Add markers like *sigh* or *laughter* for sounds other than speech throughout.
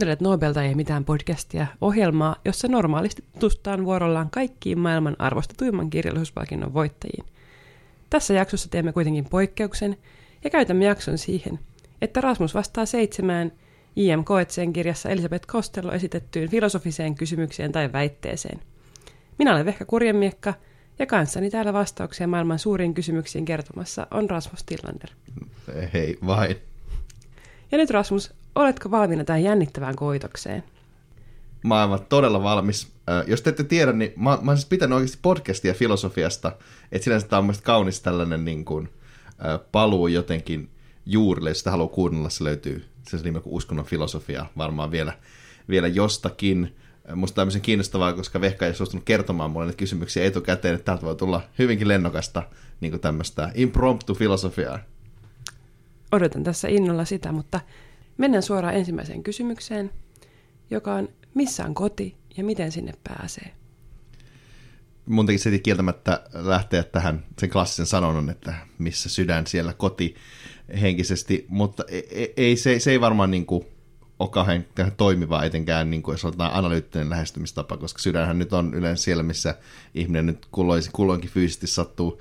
Kuuntelet Nobelta ei mitään podcastia, ohjelmaa, jossa normaalisti tutustutaan vuorollaan kaikkiin maailman arvostetuimman kirjallisuuspalkinnon voittajiin. Tässä jaksossa teemme kuitenkin poikkeuksen ja käytämme jakson siihen, että Rasmus vastaa seitsemään J.M. Coetzeen kirjassa Elisabeth Costello esitettyyn filosofiseen kysymykseen tai väitteeseen. Minä olen Vehka Kurjemiekka ja kanssani täällä vastauksia maailman suuriin kysymyksiin kertomassa on Rasmus Tillander. Hei vain. Ja nyt Rasmus, oletko valmiina tähän jännittävään koitokseen? Mä olen todella valmis. Äh, jos te ette tiedä, niin mä, mä oon siis pitänyt oikeasti podcastia filosofiasta, että sinänsä tämä on mielestäni kaunis tällainen niin kuin, äh, paluu jotenkin juurille, jos sitä haluaa kuunnella, se löytyy se nimi kuin uskonnon filosofia varmaan vielä, vielä jostakin. Musta tämmöisen kiinnostavaa, koska Vehka ei suostunut kertomaan mulle näitä kysymyksiä etukäteen, että täältä voi tulla hyvinkin lennokasta niin tämmöistä impromptu filosofiaa. Odotan tässä innolla sitä, mutta mennään suoraan ensimmäiseen kysymykseen, joka on missä on koti ja miten sinne pääsee? Mun tekisi kieltämättä lähteä tähän sen klassisen sanonnan, että missä sydän siellä koti henkisesti, mutta ei, ei se, se ei varmaan niin kuin ole kauhean toimiva etenkään, niin kuin jos otetaan analyyttinen lähestymistapa, koska sydänhän nyt on yleensä siellä, missä ihminen nyt kulloinkin fyysisesti sattuu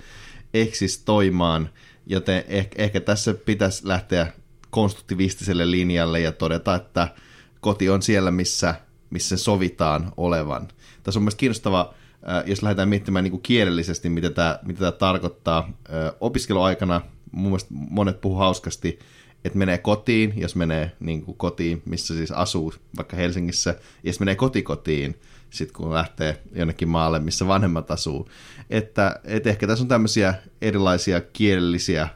eksistoimaan, joten ehkä, ehkä tässä pitäisi lähteä konstruktivistiselle linjalle ja todeta, että koti on siellä, missä, missä sovitaan olevan. Tässä on myös kiinnostava, jos lähdetään miettimään niin kuin kielellisesti, mitä tämä, mitä tämä tarkoittaa. Opiskeluaikana mun mielestä monet puhuu hauskasti, että menee kotiin, jos menee niin kuin kotiin, missä siis asuu, vaikka Helsingissä, ja jos menee kotikotiin, sitten kun lähtee jonnekin maalle, missä vanhemmat asuu. Että, että ehkä tässä on tämmöisiä erilaisia kielellisiä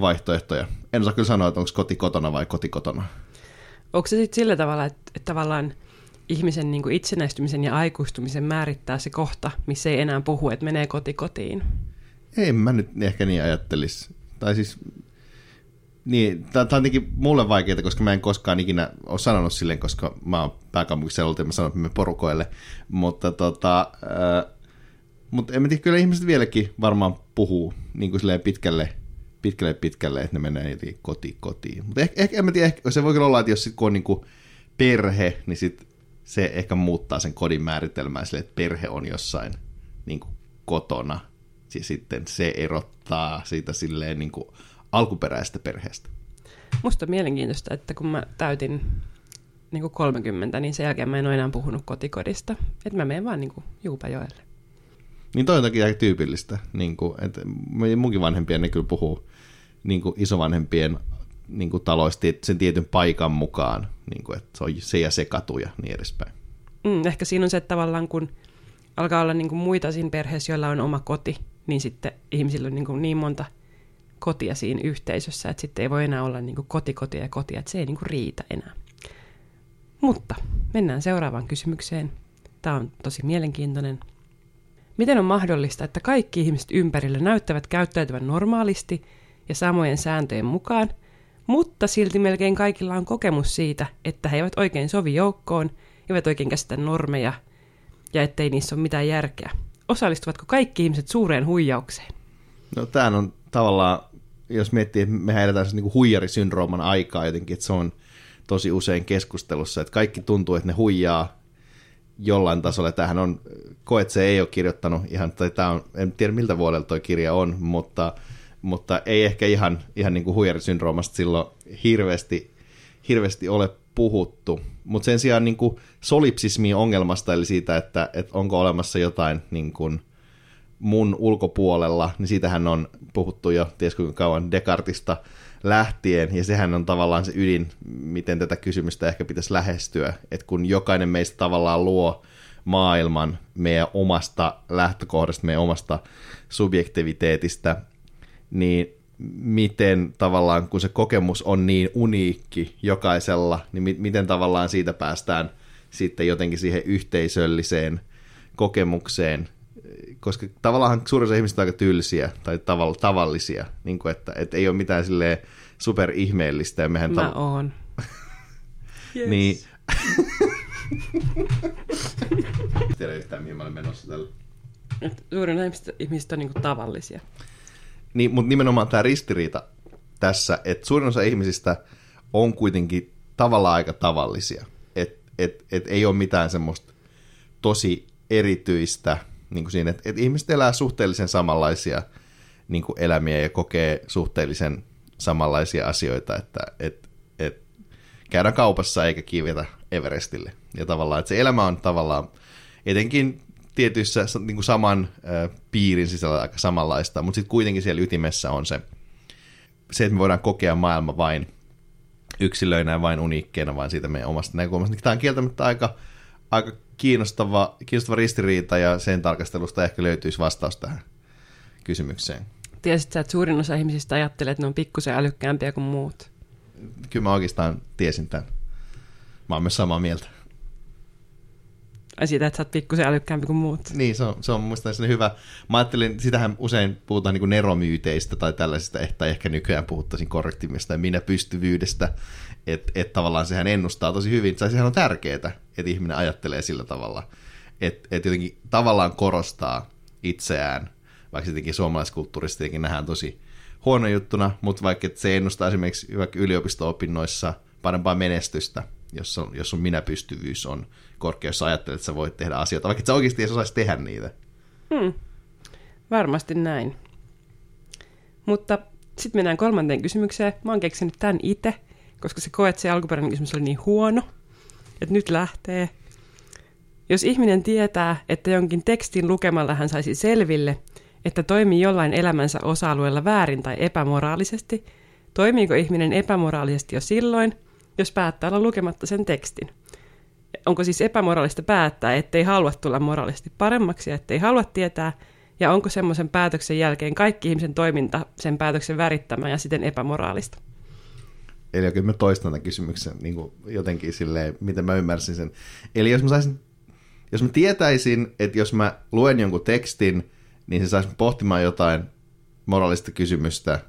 vaihtoehtoja. En osaa kyllä sanoa, että onko koti kotona vai koti kotona. Onko se sitten sillä tavalla, että, että tavallaan ihmisen niin kuin itsenäistymisen ja aikuistumisen määrittää se kohta, missä ei enää puhu, että menee koti kotiin? Ei mä nyt ehkä niin ajattelisi. Tai siis, niin, tämä on tietenkin mulle vaikeaa, koska mä en koskaan ikinä ole sanonut silleen, koska mä oon pääkaupunkiseudulta ja mä sanon, että me porukoille. Mutta tota, äh, mutta en mä tiedä, kyllä ihmiset vieläkin varmaan puhuu niin kuin silleen pitkälle, pitkälle pitkälle, että ne menee jotenkin koti kotiin. Mutta ehkä, ehkä, en mä tiedä, ehkä, se voi kyllä olla, että jos sit, kun on niin kuin perhe, niin sit se ehkä muuttaa sen kodin määritelmää sille, että perhe on jossain niin kuin kotona – ja sitten se erottaa siitä silleen niin kuin alkuperäisestä perheestä. Musta on mielenkiintoista, että kun mä täytin niin kuin 30, niin sen jälkeen mä en ole enää puhunut kotikodista. Että mä menen vaan niin kuin Juupajoelle. Niin toi on toki aika tyypillistä. Niin kuin, että munkin vanhempien ne kyllä puhuu niin kuin isovanhempien niin kuin taloista sen tietyn paikan mukaan, niin kuin, että se on se ja se katu ja niin edespäin. Mm, ehkä siinä on se, että tavallaan kun alkaa olla niin kuin muita siinä perheessä, joilla on oma koti, niin sitten ihmisillä on niin, kuin niin monta kotia siinä yhteisössä, että sitten ei voi enää olla niin kuin kotikotia ja kotia, että se ei niin kuin riitä enää. Mutta mennään seuraavaan kysymykseen. Tämä on tosi mielenkiintoinen. Miten on mahdollista, että kaikki ihmiset ympärillä näyttävät käyttäytyvän normaalisti ja samojen sääntöjen mukaan, mutta silti melkein kaikilla on kokemus siitä, että he eivät oikein sovi joukkoon, eivät oikein käsitä normeja ja ettei niissä ole mitään järkeä osallistuvatko kaikki ihmiset suureen huijaukseen? No tämä on tavallaan, jos miettii, että mehän eletään niin huijarisyndrooman aikaa jotenkin, että se on tosi usein keskustelussa, että kaikki tuntuu, että ne huijaa jollain tasolla. Tähän on, koet se ei ole kirjoittanut ihan, tai tämä on, en tiedä miltä vuodelta tuo kirja on, mutta, mutta ei ehkä ihan, ihan niin kuin huijarisyndroomasta silloin hirveästi, hirveästi ole puhuttu. Mutta sen sijaan niin kuin solipsismi ongelmasta, eli siitä, että, että onko olemassa jotain niin kuin mun ulkopuolella, niin siitähän on puhuttu jo ties kuinka kauan Descartista lähtien, ja sehän on tavallaan se ydin, miten tätä kysymystä ehkä pitäisi lähestyä, että kun jokainen meistä tavallaan luo maailman meidän omasta lähtökohdasta, meidän omasta subjektiviteetistä, niin miten tavallaan, kun se kokemus on niin uniikki jokaisella, niin mi- miten tavallaan siitä päästään sitten jotenkin siihen yhteisölliseen kokemukseen, koska tavallaan suurin osa ihmisistä on aika tylsiä tai tavall- tavallisia, niin kuin että, että ei ole mitään silleen superihmeellistä. Ja mehän Mä tav- oon. *laughs* yes. niin... *laughs* Tiedä yhtään, mihin mä olen menossa tällä. Suurin osa ihmisistä on niin kuin tavallisia. Niin, mutta nimenomaan tämä ristiriita tässä, että suurin osa ihmisistä on kuitenkin tavallaan aika tavallisia. Että et, et ei ole mitään semmoista tosi erityistä niin kuin siinä, että et ihmiset elää suhteellisen samanlaisia niin kuin elämiä ja kokee suhteellisen samanlaisia asioita, että et, et käydään kaupassa eikä kiivetä Everestille. Ja tavallaan, että se elämä on tavallaan etenkin tietyissä niin kuin saman äh, piirin sisällä aika samanlaista, mutta sitten kuitenkin siellä ytimessä on se, se, että me voidaan kokea maailma vain yksilöinä ja vain uniikkeina, vaan siitä meidän omasta näkökulmasta. Tämä on kieltämättä aika, aika kiinnostava, kiinnostava ristiriita ja sen tarkastelusta ehkä löytyisi vastaus tähän kysymykseen. Tiesitkö, että suurin osa ihmisistä ajattelee, että ne on pikkusen älykkäämpiä kuin muut? Kyllä mä oikeastaan tiesin tämän. Mä oon myös samaa mieltä. Siitä, että sä oot pikkusen älykkäämpi kuin muut. Niin, se on, se on muista hyvä. Mä ajattelin, sitähän usein puhutaan niin neromyyteistä tai tällaisista, tai ehkä nykyään puhuttaisiin korrektimmista minä pystyvyydestä, että et tavallaan sehän ennustaa tosi hyvin, tai sehän on tärkeää, että ihminen ajattelee sillä tavalla, että et jotenkin tavallaan korostaa itseään, vaikka tietenkin suomalaiskulttuurissa tietenkin nähdään tosi huono juttuna, mutta vaikka se ennustaa esimerkiksi vaikka yliopisto-opinnoissa parempaa menestystä, jos, on, jos sun minäpystyvyys on korkea, jos ajattelet, että sä voit tehdä asioita, vaikka et sä oikeasti edes osaisi tehdä niitä. Hmm. Varmasti näin. Mutta sitten mennään kolmanteen kysymykseen. Mä oon keksinyt tämän itse, koska se koet, se alkuperäinen kysymys oli niin huono, että nyt lähtee. Jos ihminen tietää, että jonkin tekstin lukemalla hän saisi selville, että toimii jollain elämänsä osa-alueella väärin tai epämoraalisesti, toimiiko ihminen epämoraalisesti jo silloin, jos päättää olla lukematta sen tekstin? Onko siis epämoraalista päättää, ettei halua tulla moraalisesti paremmaksi ja ettei halua tietää, ja onko semmoisen päätöksen jälkeen kaikki ihmisen toiminta sen päätöksen värittämä ja siten epämoraalista? Eli kyllä mä toistan tämän kysymyksen niin kuin jotenkin silleen, miten mä ymmärsin sen. Eli jos mä saisin, jos mä tietäisin, että jos mä luen jonkun tekstin, niin se saisi pohtimaan jotain moraalista kysymystä,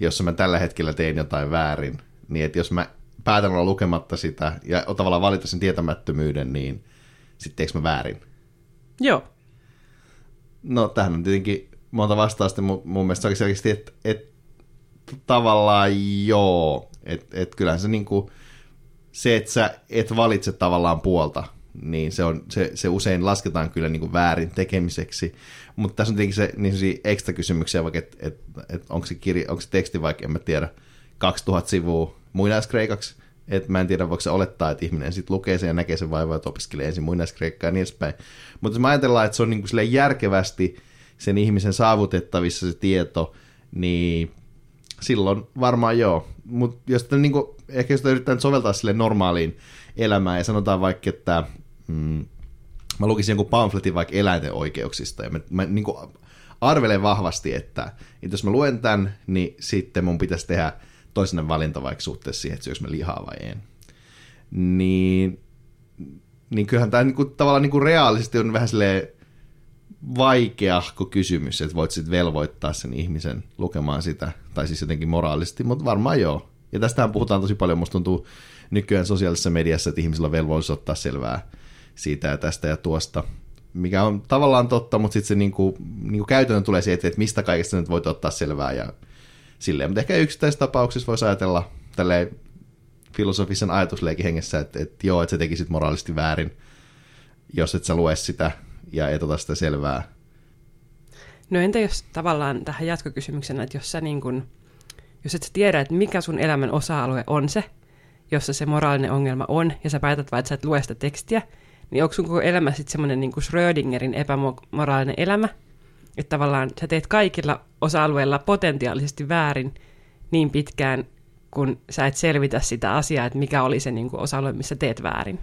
jossa mä tällä hetkellä teen jotain väärin, niin että jos mä päätän olla lukematta sitä ja tavallaan valita sen tietämättömyyden, niin sitten teekö mä väärin? Joo. No tähän on tietenkin monta vastausta, mutta mun mielestä se selkeästi, että et, tavallaan joo. Että et kyllähän se niinku, se, että sä et valitse tavallaan puolta, niin se, on, se, se usein lasketaan kyllä niin kuin väärin tekemiseksi. Mutta tässä on tietenkin se niin ekstra kysymyksiä, vaikka että et, et onko, se kirja, onko se teksti vaikka, en mä tiedä, 2000 sivua muinaiskreikaksi, että mä en tiedä, voiko se olettaa, että ihminen sitten lukee sen ja näkee sen vaivaa, että opiskelee ensin muinaiskreikkaa ja niin edespäin. Mutta jos mä ajatellaan, että se on niin kuin järkevästi sen ihmisen saavutettavissa se tieto, niin silloin varmaan joo. Mutta jos niin kuin, ehkä jos yrittää soveltaa sille normaaliin elämään ja sanotaan vaikka, että mm, mä lukisin jonkun pamfletin vaikka eläinten oikeuksista ja mä, mä niin kuin arvelen vahvasti, että, että jos mä luen tämän, niin sitten mun pitäisi tehdä – toisena valinta vaikka suhteessa siihen, että syöks mä lihaa vai en. Niin, niin kyllähän tämä niinku, tavallaan niinku reaalisesti on vähän silleen vaikeahko kysymys, että voit sitten velvoittaa sen ihmisen lukemaan sitä, tai siis jotenkin moraalisesti, mutta varmaan joo. Ja tästähän puhutaan tosi paljon, musta tuntuu nykyään sosiaalisessa mediassa, että ihmisillä on velvollisuus ottaa selvää siitä ja tästä ja tuosta, mikä on tavallaan totta, mutta sitten se niinku, niinku käytännön tulee siihen, että mistä kaikesta nyt voit ottaa selvää ja silleen, mutta ehkä yksittäisissä tapauksissa voisi ajatella tälleen filosofisen ajatusleikin hengessä, että, että joo, että sä tekisit moraalisesti väärin, jos et sä lue sitä ja et ota sitä selvää. No entä jos tavallaan tähän jatkokysymyksenä, että jos sä niin kun, jos et sä tiedä, että mikä sun elämän osa-alue on se, jossa se moraalinen ongelma on, ja sä päätät vaan, että sä et lue sitä tekstiä, niin onko sun koko elämä sitten semmoinen niin Schrödingerin epämoraalinen elämä, että tavallaan sä teet kaikilla osa-alueilla potentiaalisesti väärin niin pitkään, kun sä et selvitä sitä asiaa, että mikä oli se niin kuin osa-alue, missä teet väärin.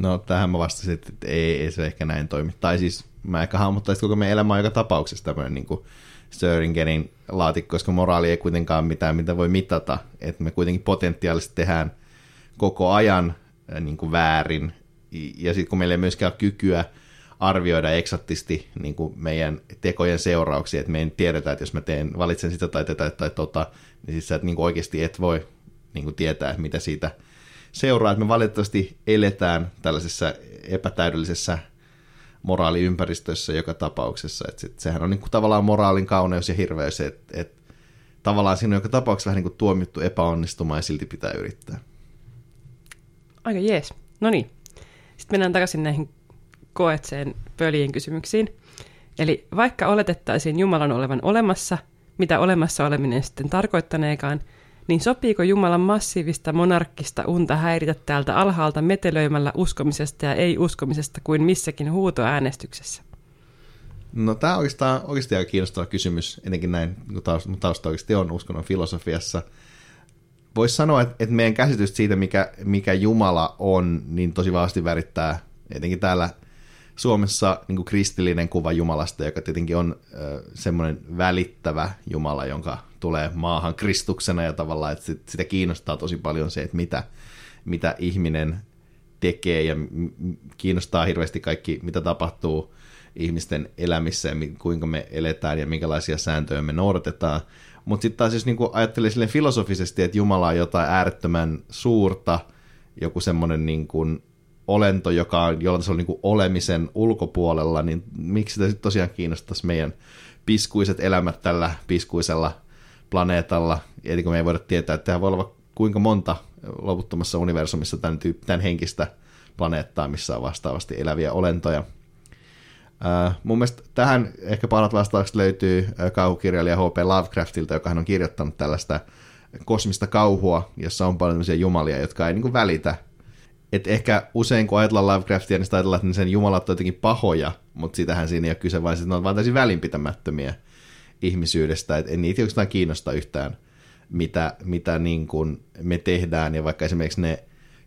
No tähän mä vastasin, että ei, ei se ehkä näin toimi. Tai siis mä ehkä hahmottaisin, koko meidän elämä on joka tapauksessa tämmöinen niin kuin Störingerin laatikko, koska moraali ei kuitenkaan mitään, mitä voi mitata. Että me kuitenkin potentiaalisesti tehdään koko ajan niin kuin väärin. Ja sitten kun meillä ei myöskään ole kykyä arvioida eksaktisti niin kuin meidän tekojen seurauksia, että me ei tiedetä, että jos mä teen, valitsen sitä tai tätä tai tota, niin siis sä et niin kuin oikeasti et voi niin kuin tietää, mitä siitä seuraa. Että me valitettavasti eletään tällaisessa epätäydellisessä moraaliympäristössä joka tapauksessa. Että sit, sehän on niin kuin tavallaan moraalin kauneus ja hirveys, että, että tavallaan siinä on joka tapauksessa vähän niin kuin tuomittu epäonnistumaan ja silti pitää yrittää. Aika jees. No niin. Sitten mennään takaisin näihin koetseen pöljien kysymyksiin. Eli vaikka oletettaisiin Jumalan olevan olemassa, mitä olemassa oleminen sitten tarkoittaneekaan, niin sopiiko Jumalan massiivista monarkkista unta häiritä täältä alhaalta metelöimällä uskomisesta ja ei-uskomisesta kuin missäkin huutoäänestyksessä? No tämä oikeastaan, oikeasti aika kiinnostava kysymys, ennenkin näin, kun tausta, tausta oikeasti on uskonnon filosofiassa. Voisi sanoa, että, että meidän käsitys siitä, mikä, mikä Jumala on, niin tosi vahvasti värittää etenkin täällä Suomessa niin kuin kristillinen kuva Jumalasta, joka tietenkin on äh, semmoinen välittävä Jumala, jonka tulee maahan Kristuksena ja tavallaan, että sitä kiinnostaa tosi paljon se, että mitä, mitä ihminen tekee ja kiinnostaa hirveästi kaikki, mitä tapahtuu ihmisten elämissä ja kuinka me eletään ja minkälaisia sääntöjä me noudatetaan. Mutta sitten taas jos niinku ajattelee filosofisesti, että Jumala on jotain äärettömän suurta, joku semmoinen niinku olento, joka on jollain tasolla niinku olemisen ulkopuolella, niin miksi sitä sitten tosiaan kiinnostaisi meidän piskuiset elämät tällä piskuisella planeetalla, eli kun me ei voida tietää, että tämä voi olla kuinka monta loputtomassa universumissa tämän, tyyp- tämän henkistä planeettaa, missä on vastaavasti eläviä olentoja. Uh, mun mielestä tähän ehkä parhaat vastaukset löytyy uh, kauhukirjailija H.P. Lovecraftilta, joka hän on kirjoittanut tällaista kosmista kauhua, jossa on paljon jumalia, jotka ei niin kuin välitä. Et ehkä usein kun ajatellaan Lovecraftia, niin sitä ajatellaan, että sen jumalat on jotenkin pahoja, mutta sitähän siinä ei ole kyse, vaan että ne on vain täysin välinpitämättömiä ihmisyydestä, että niitä oikeastaan kiinnosta yhtään, mitä, mitä niin kuin me tehdään, ja vaikka esimerkiksi ne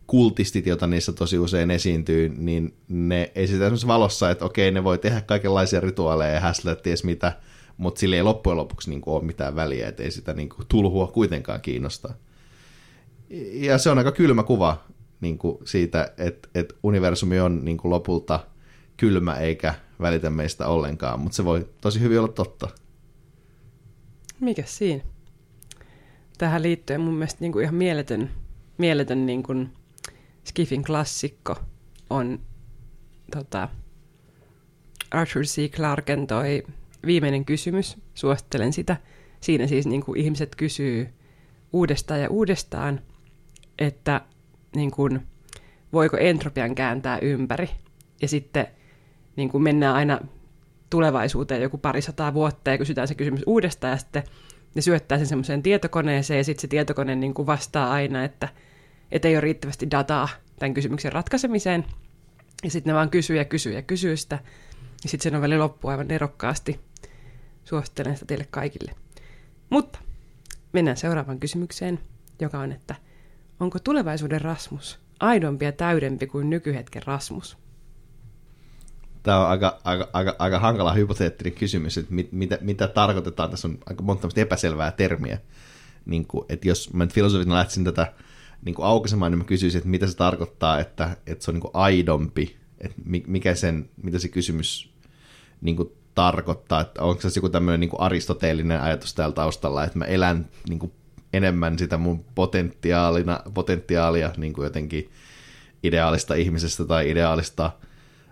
kultistit, joita niissä tosi usein esiintyy, niin ne esitetään semmoisessa valossa, että okei, ne voi tehdä kaikenlaisia rituaaleja ja häslätä ties mitä, mutta sillä ei loppujen lopuksi niin kuin ole mitään väliä, että ei sitä niin kuin tulhua kuitenkaan kiinnosta. Ja se on aika kylmä kuva niin kuin siitä, että, että universumi on niin kuin lopulta kylmä eikä välitä meistä ollenkaan, mutta se voi tosi hyvin olla totta. Mikä siinä? Tähän liittyen mun mielestä niin kuin ihan mieletön, mieletön niin kuin Skiffin klassikko on tota, Arthur C. Clarken toi viimeinen kysymys. Suosittelen sitä. Siinä siis niin kuin ihmiset kysyy uudestaan ja uudestaan, että niin kuin, voiko entropian kääntää ympäri. Ja sitten niin kuin mennään aina tulevaisuuteen joku parisataa vuotta ja kysytään se kysymys uudestaan ja sitten ne syöttää sen semmoiseen tietokoneeseen ja sitten se tietokone niin kuin vastaa aina, että, että ei ole riittävästi dataa tämän kysymyksen ratkaisemiseen. Ja sitten ne vaan kysyy ja kysyy ja kysyy sitä. Ja sitten se noveli loppuu aivan nerokkaasti. Suosittelen sitä teille kaikille. Mutta mennään seuraavaan kysymykseen, joka on, että onko tulevaisuuden Rasmus aidompi ja täydempi kuin nykyhetken Rasmus? Tämä on aika, aika, aika, aika hankala hypoteettinen kysymys, että mit, mitä, mitä tarkoitetaan. Tässä on aika monta epäselvää termiä. Niin kuin, että jos mä nyt filosofina lähtisin tätä niin kuin aukaisemaan, niin mä kysyisin, että mitä se tarkoittaa, että, että se on niin kuin aidompi, että mikä sen, mitä se kysymys niin kuin tarkoittaa, että onko se joku tämmöinen niin kuin aristoteellinen ajatus täällä taustalla, että mä elän niin kuin enemmän sitä mun potentiaalina, potentiaalia niin kuin jotenkin ideaalista ihmisestä tai ideaalista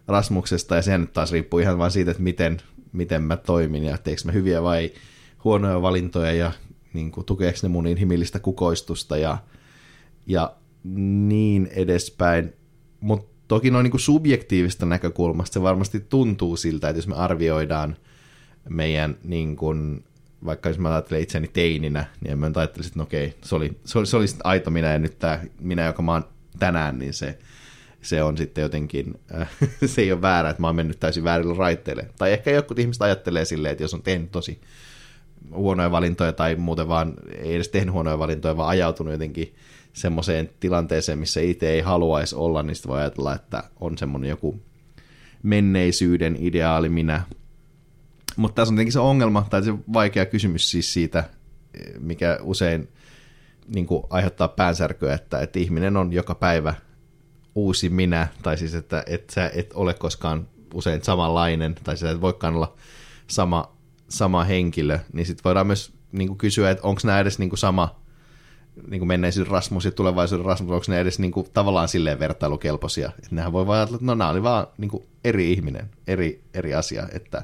Rasmuksesta, ja sehän nyt taas riippuu ihan vain siitä, että miten, miten mä toimin, ja teekö mä hyviä vai huonoja valintoja, ja niin kuin, tukeeko ne mun inhimillistä kukoistusta, ja, ja niin edespäin. Mutta toki noin niin subjektiivista näkökulmasta se varmasti tuntuu siltä, että jos me arvioidaan meidän, niin kuin, vaikka jos mä ajattelen itseäni teininä, niin mä ajattelisin, että no okei, se oli, se oli, se oli aito minä, ja nyt tämä minä, joka mä oon tänään, niin se se on sitten jotenkin, äh, *laughs* se ei ole väärä, että mä oon mennyt täysin väärille raiteille. Tai ehkä jotkut ihmiset ajattelee silleen, että jos on tehnyt tosi huonoja valintoja tai muuten vaan ei edes tehnyt huonoja valintoja, vaan ajautunut jotenkin semmoiseen tilanteeseen, missä itse ei haluaisi olla, niin sitten voi ajatella, että on semmoinen joku menneisyyden ideaali minä. Mutta tässä on tietenkin se ongelma, tai se vaikea kysymys siis siitä, mikä usein niin kuin aiheuttaa päänsärkyä, että, että ihminen on joka päivä uusi minä, tai siis että, että sä et ole koskaan usein samanlainen, tai sä et voikaan olla sama, sama henkilö, niin sitten voidaan myös niin kuin kysyä, että onko nämä edes niin kuin sama niin kuin menneisyyden Rasmus ja tulevaisuuden Rasmus, onko ne edes niin kuin, tavallaan silleen vertailukelpoisia. Että nehän voi vaan ajatella, että no nämä oli vaan niin kuin eri ihminen, eri, eri asia, että,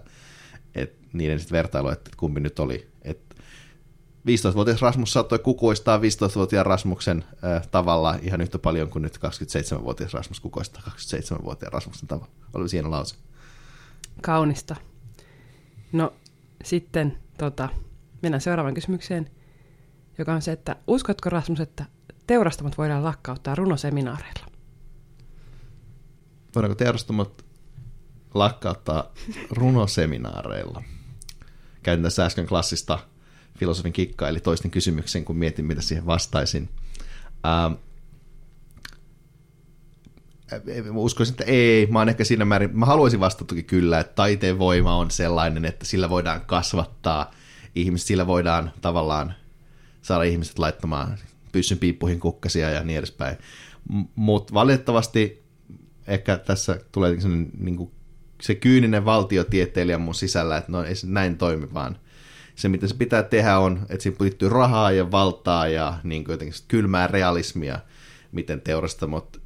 että niiden sitten vertailu, että kumpi nyt oli. Et 15-vuotias Rasmus saattoi kukoistaa 15-vuotiaan Rasmuksen äh, tavalla ihan yhtä paljon kuin nyt 27-vuotias Rasmus kukoistaa 27-vuotiaan Rasmuksen tavalla. Oli hieno lause. Kaunista. No sitten tota, mennään seuraavaan kysymykseen, joka on se, että uskotko Rasmus, että teurastamot voidaan lakkauttaa runoseminaareilla? Voidaanko teurastamot lakkauttaa runoseminaareilla? Käytin tässä äsken klassista filosofin kikka, eli toisten kysymyksen, kun mietin, mitä siihen vastaisin. Ähm, uskoisin, että ei. Mä, ehkä siinä määrin, mä haluaisin vastata kyllä, että taiteen voima on sellainen, että sillä voidaan kasvattaa ihmiset, sillä voidaan tavallaan saada ihmiset laittamaan pyssyn piippuihin kukkasia ja niin edespäin. Mutta valitettavasti ehkä tässä tulee niin kuin se kyyninen valtiotieteilijä mun sisällä, että no ei se näin toimi, vaan se mitä se pitää tehdä on, että siinä liittyy rahaa ja valtaa ja niin kuin jotenkin kylmää realismia, miten teurastamot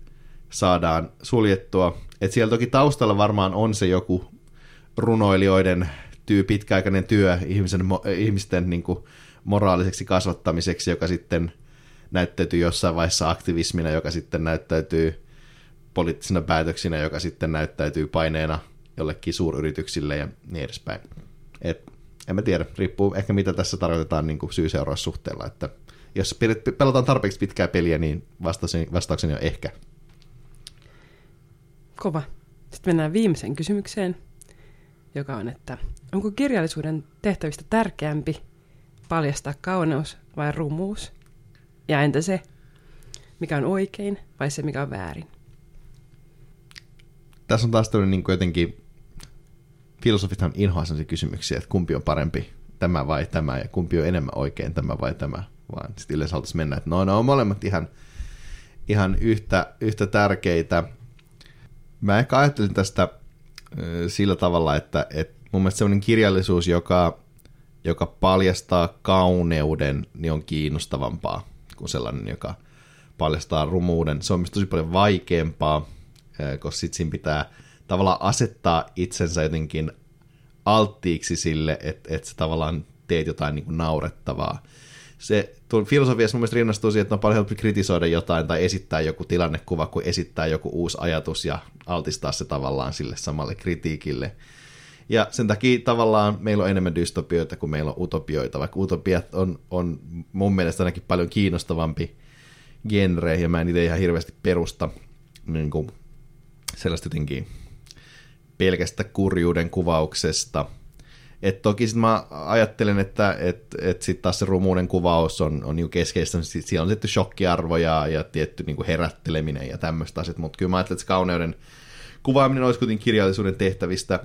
saadaan suljettua. Et siellä toki taustalla varmaan on se joku runoilijoiden tyy, pitkäaikainen työ ihmisen, ihmisten niin kuin moraaliseksi kasvattamiseksi, joka sitten näyttäytyy jossain vaiheessa aktivismina, joka sitten näyttäytyy poliittisina päätöksinä, joka sitten näyttäytyy paineena jollekin suuryrityksille ja niin edespäin. Et, en mä tiedä, riippuu ehkä mitä tässä tarkoitetaan niin kuin syy-seuraussuhteella, että jos pelataan tarpeeksi pitkää peliä, niin vastaukseni, vastaukseni on ehkä. Kova. Sitten mennään viimeiseen kysymykseen, joka on, että onko kirjallisuuden tehtävistä tärkeämpi paljastaa kauneus vai rumuus? Ja entä se, mikä on oikein vai se, mikä on väärin? Tässä on taas tämmöinen niin jotenkin, filosofithan inhoaa sellaisia kysymyksiä, että kumpi on parempi, tämä vai tämä, ja kumpi on enemmän oikein, tämä vai tämä, vaan sitten yleensä haluttaisiin mennä, että no, ne on molemmat ihan, ihan yhtä, yhtä tärkeitä. Mä ehkä ajattelin tästä sillä tavalla, että, että mun mielestä sellainen kirjallisuus, joka, joka paljastaa kauneuden, niin on kiinnostavampaa kuin sellainen, joka paljastaa rumuuden. Se on myös tosi paljon vaikeampaa, koska sitten siinä pitää tavallaan asettaa itsensä jotenkin alttiiksi sille, että, että sä tavallaan teet jotain niin kuin naurettavaa. Se filosofiassa mun mielestä rinnastuu siihen, että on paljon helpompi kritisoida jotain tai esittää joku tilannekuva, kuin esittää joku uusi ajatus ja altistaa se tavallaan sille samalle kritiikille. Ja sen takia tavallaan meillä on enemmän dystopioita kuin meillä on utopioita, vaikka utopiat on, on mun mielestä ainakin paljon kiinnostavampi genre, ja mä en itse ihan hirveästi perusta niin kuin sellaista jotenkin pelkästä kurjuuden kuvauksesta. Et toki sit mä ajattelen, että et, et sitten taas se rumuuden kuvaus on, on niinku keskeistä. Siellä on tietty shokkiarvo ja, ja tietty niinku herätteleminen ja tämmöistä asiat, mutta kyllä mä ajattelen, että se kauneuden kuvaaminen olisi kuitenkin kirjallisuuden tehtävistä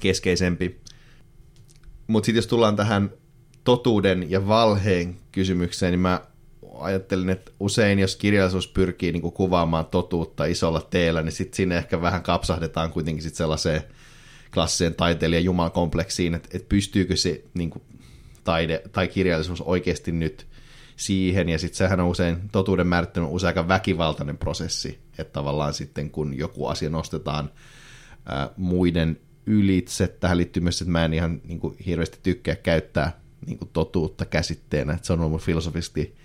keskeisempi. Mutta sitten jos tullaan tähän totuuden ja valheen kysymykseen, niin mä ajattelin, että usein jos kirjallisuus pyrkii niin kuvaamaan totuutta isolla teellä, niin sitten siinä ehkä vähän kapsahdetaan kuitenkin sit sellaiseen klassiseen taiteilijan jumalkompleksiin, että, että pystyykö se niin kuin taide tai kirjallisuus oikeasti nyt siihen, ja sitten sehän on usein, totuuden määrittely on usein aika väkivaltainen prosessi, että tavallaan sitten kun joku asia nostetaan ää, muiden ylitse, tähän liittyy myös, että mä en ihan niin kuin, hirveästi tykkää käyttää niin kuin, totuutta käsitteenä, että se on ollut filosofisesti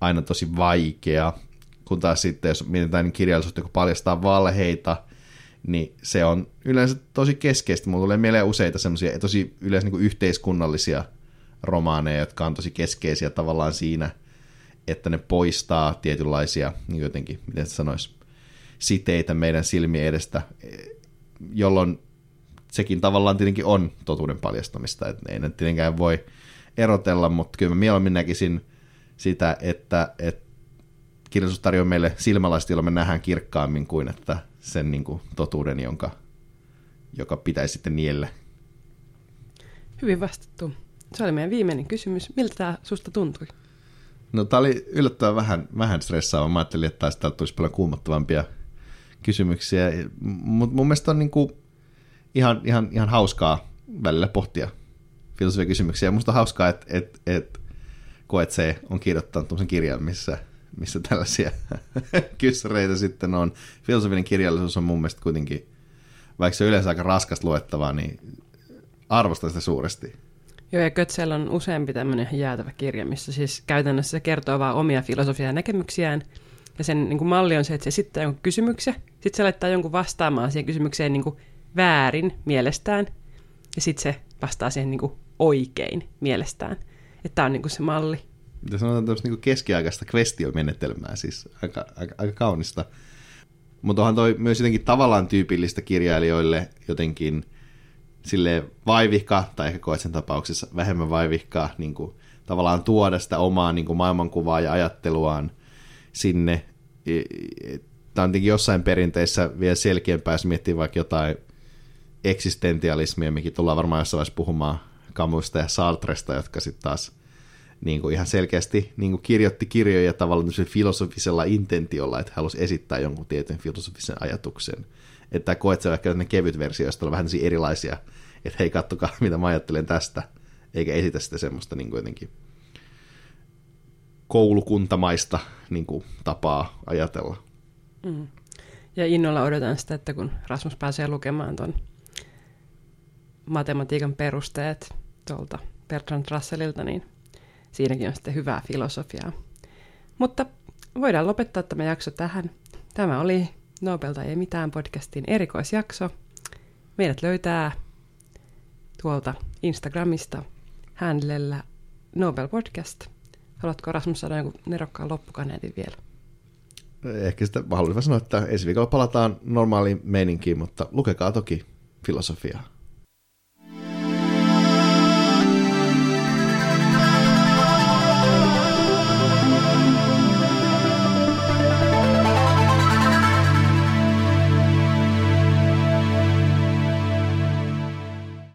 aina tosi vaikea, kun taas sitten, jos mietitään niin kirjallisuutta, joka paljastaa valheita, niin se on yleensä tosi keskeistä. Mulla tulee mieleen useita semmoisia tosi yleensä niin kuin yhteiskunnallisia romaaneja, jotka on tosi keskeisiä tavallaan siinä, että ne poistaa tietynlaisia, niin jotenkin, miten se sanoisi, siteitä meidän silmien edestä, jolloin sekin tavallaan tietenkin on totuuden paljastamista, että ei ne tietenkään voi erotella, mutta kyllä mä mieluummin näkisin sitä, että, että kirjallisuus tarjoaa meille silmälaista, jolla me nähdään kirkkaammin kuin että sen niin kuin, totuuden, jonka, joka pitäisi sitten niellä. Hyvin vastattu. Se oli meidän viimeinen kysymys. Miltä tämä susta tuntui? No tämä oli yllättävän vähän, vähän stressaava. Mä ajattelin, että tästä tulisi paljon kuumottavampia kysymyksiä. Mutta mun mielestä on niin kuin ihan, ihan, ihan hauskaa välillä pohtia filosofia kysymyksiä. Musta on hauskaa, että, että, että koet se on kirjoittanut tämmöisen kirjan, missä, missä tällaisia *laughs* kyssäreitä sitten on. Filosofinen kirjallisuus on mun mielestä kuitenkin, vaikka se on yleensä aika raskasta luettavaa, niin arvostan sitä suuresti. Joo, ja Kötsel on useampi tämmöinen jäätävä kirja, missä siis käytännössä se kertoo vaan omia filosofiaa näkemyksiään. Ja sen niin kuin malli on se, että se esittää jonkun kysymyksen, sitten se laittaa jonkun vastaamaan siihen kysymykseen niin kuin väärin mielestään, ja sitten se vastaa siihen niin kuin oikein mielestään. Että tämä on niin kuin se malli. Mitä sanotaan tämmöistä niin keskiaikaista kvestiomenetelmää, siis aika, aika, aika kaunista. Mutta onhan toi myös jotenkin tavallaan tyypillistä kirjailijoille jotenkin sille vaivihka, tai ehkä koet sen tapauksessa vähemmän vaivihkaa, niin tavallaan tuoda sitä omaa niin maailmankuvaa ja ajatteluaan sinne. Tämä on tietenkin jossain perinteissä vielä selkeämpää, jos miettii vaikka jotain eksistentialismia, mikä tullaan varmaan jossain vaiheessa puhumaan Camusta ja Sartresta, jotka sitten taas niin kuin ihan selkeästi niin kuin kirjoitti kirjoja tavallaan filosofisella intentiolla, että halusi esittää jonkun tietyn filosofisen ajatuksen. Että koet se ehkä kevyt versio, josta on vähän erilaisia, että hei kattokaa *laughs* mitä mä ajattelen tästä, eikä esitä sitä semmoista niin kuin jotenkin koulukuntamaista niin kuin, tapaa ajatella. Mm. Ja innolla odotan sitä, että kun Rasmus pääsee lukemaan tuon matematiikan perusteet tuolta Bertrand Russellilta, niin siinäkin on sitten hyvää filosofiaa. Mutta voidaan lopettaa tämä jakso tähän. Tämä oli Nobelta ei mitään podcastin erikoisjakso. Meidät löytää tuolta Instagramista handlella Nobel Podcast. Haluatko Rasmus saada jonkun nerokkaan loppukaneetin vielä? Ehkä sitä haluaisin sanoa, että ensi viikolla palataan normaaliin meininkiin, mutta lukekaa toki filosofiaa.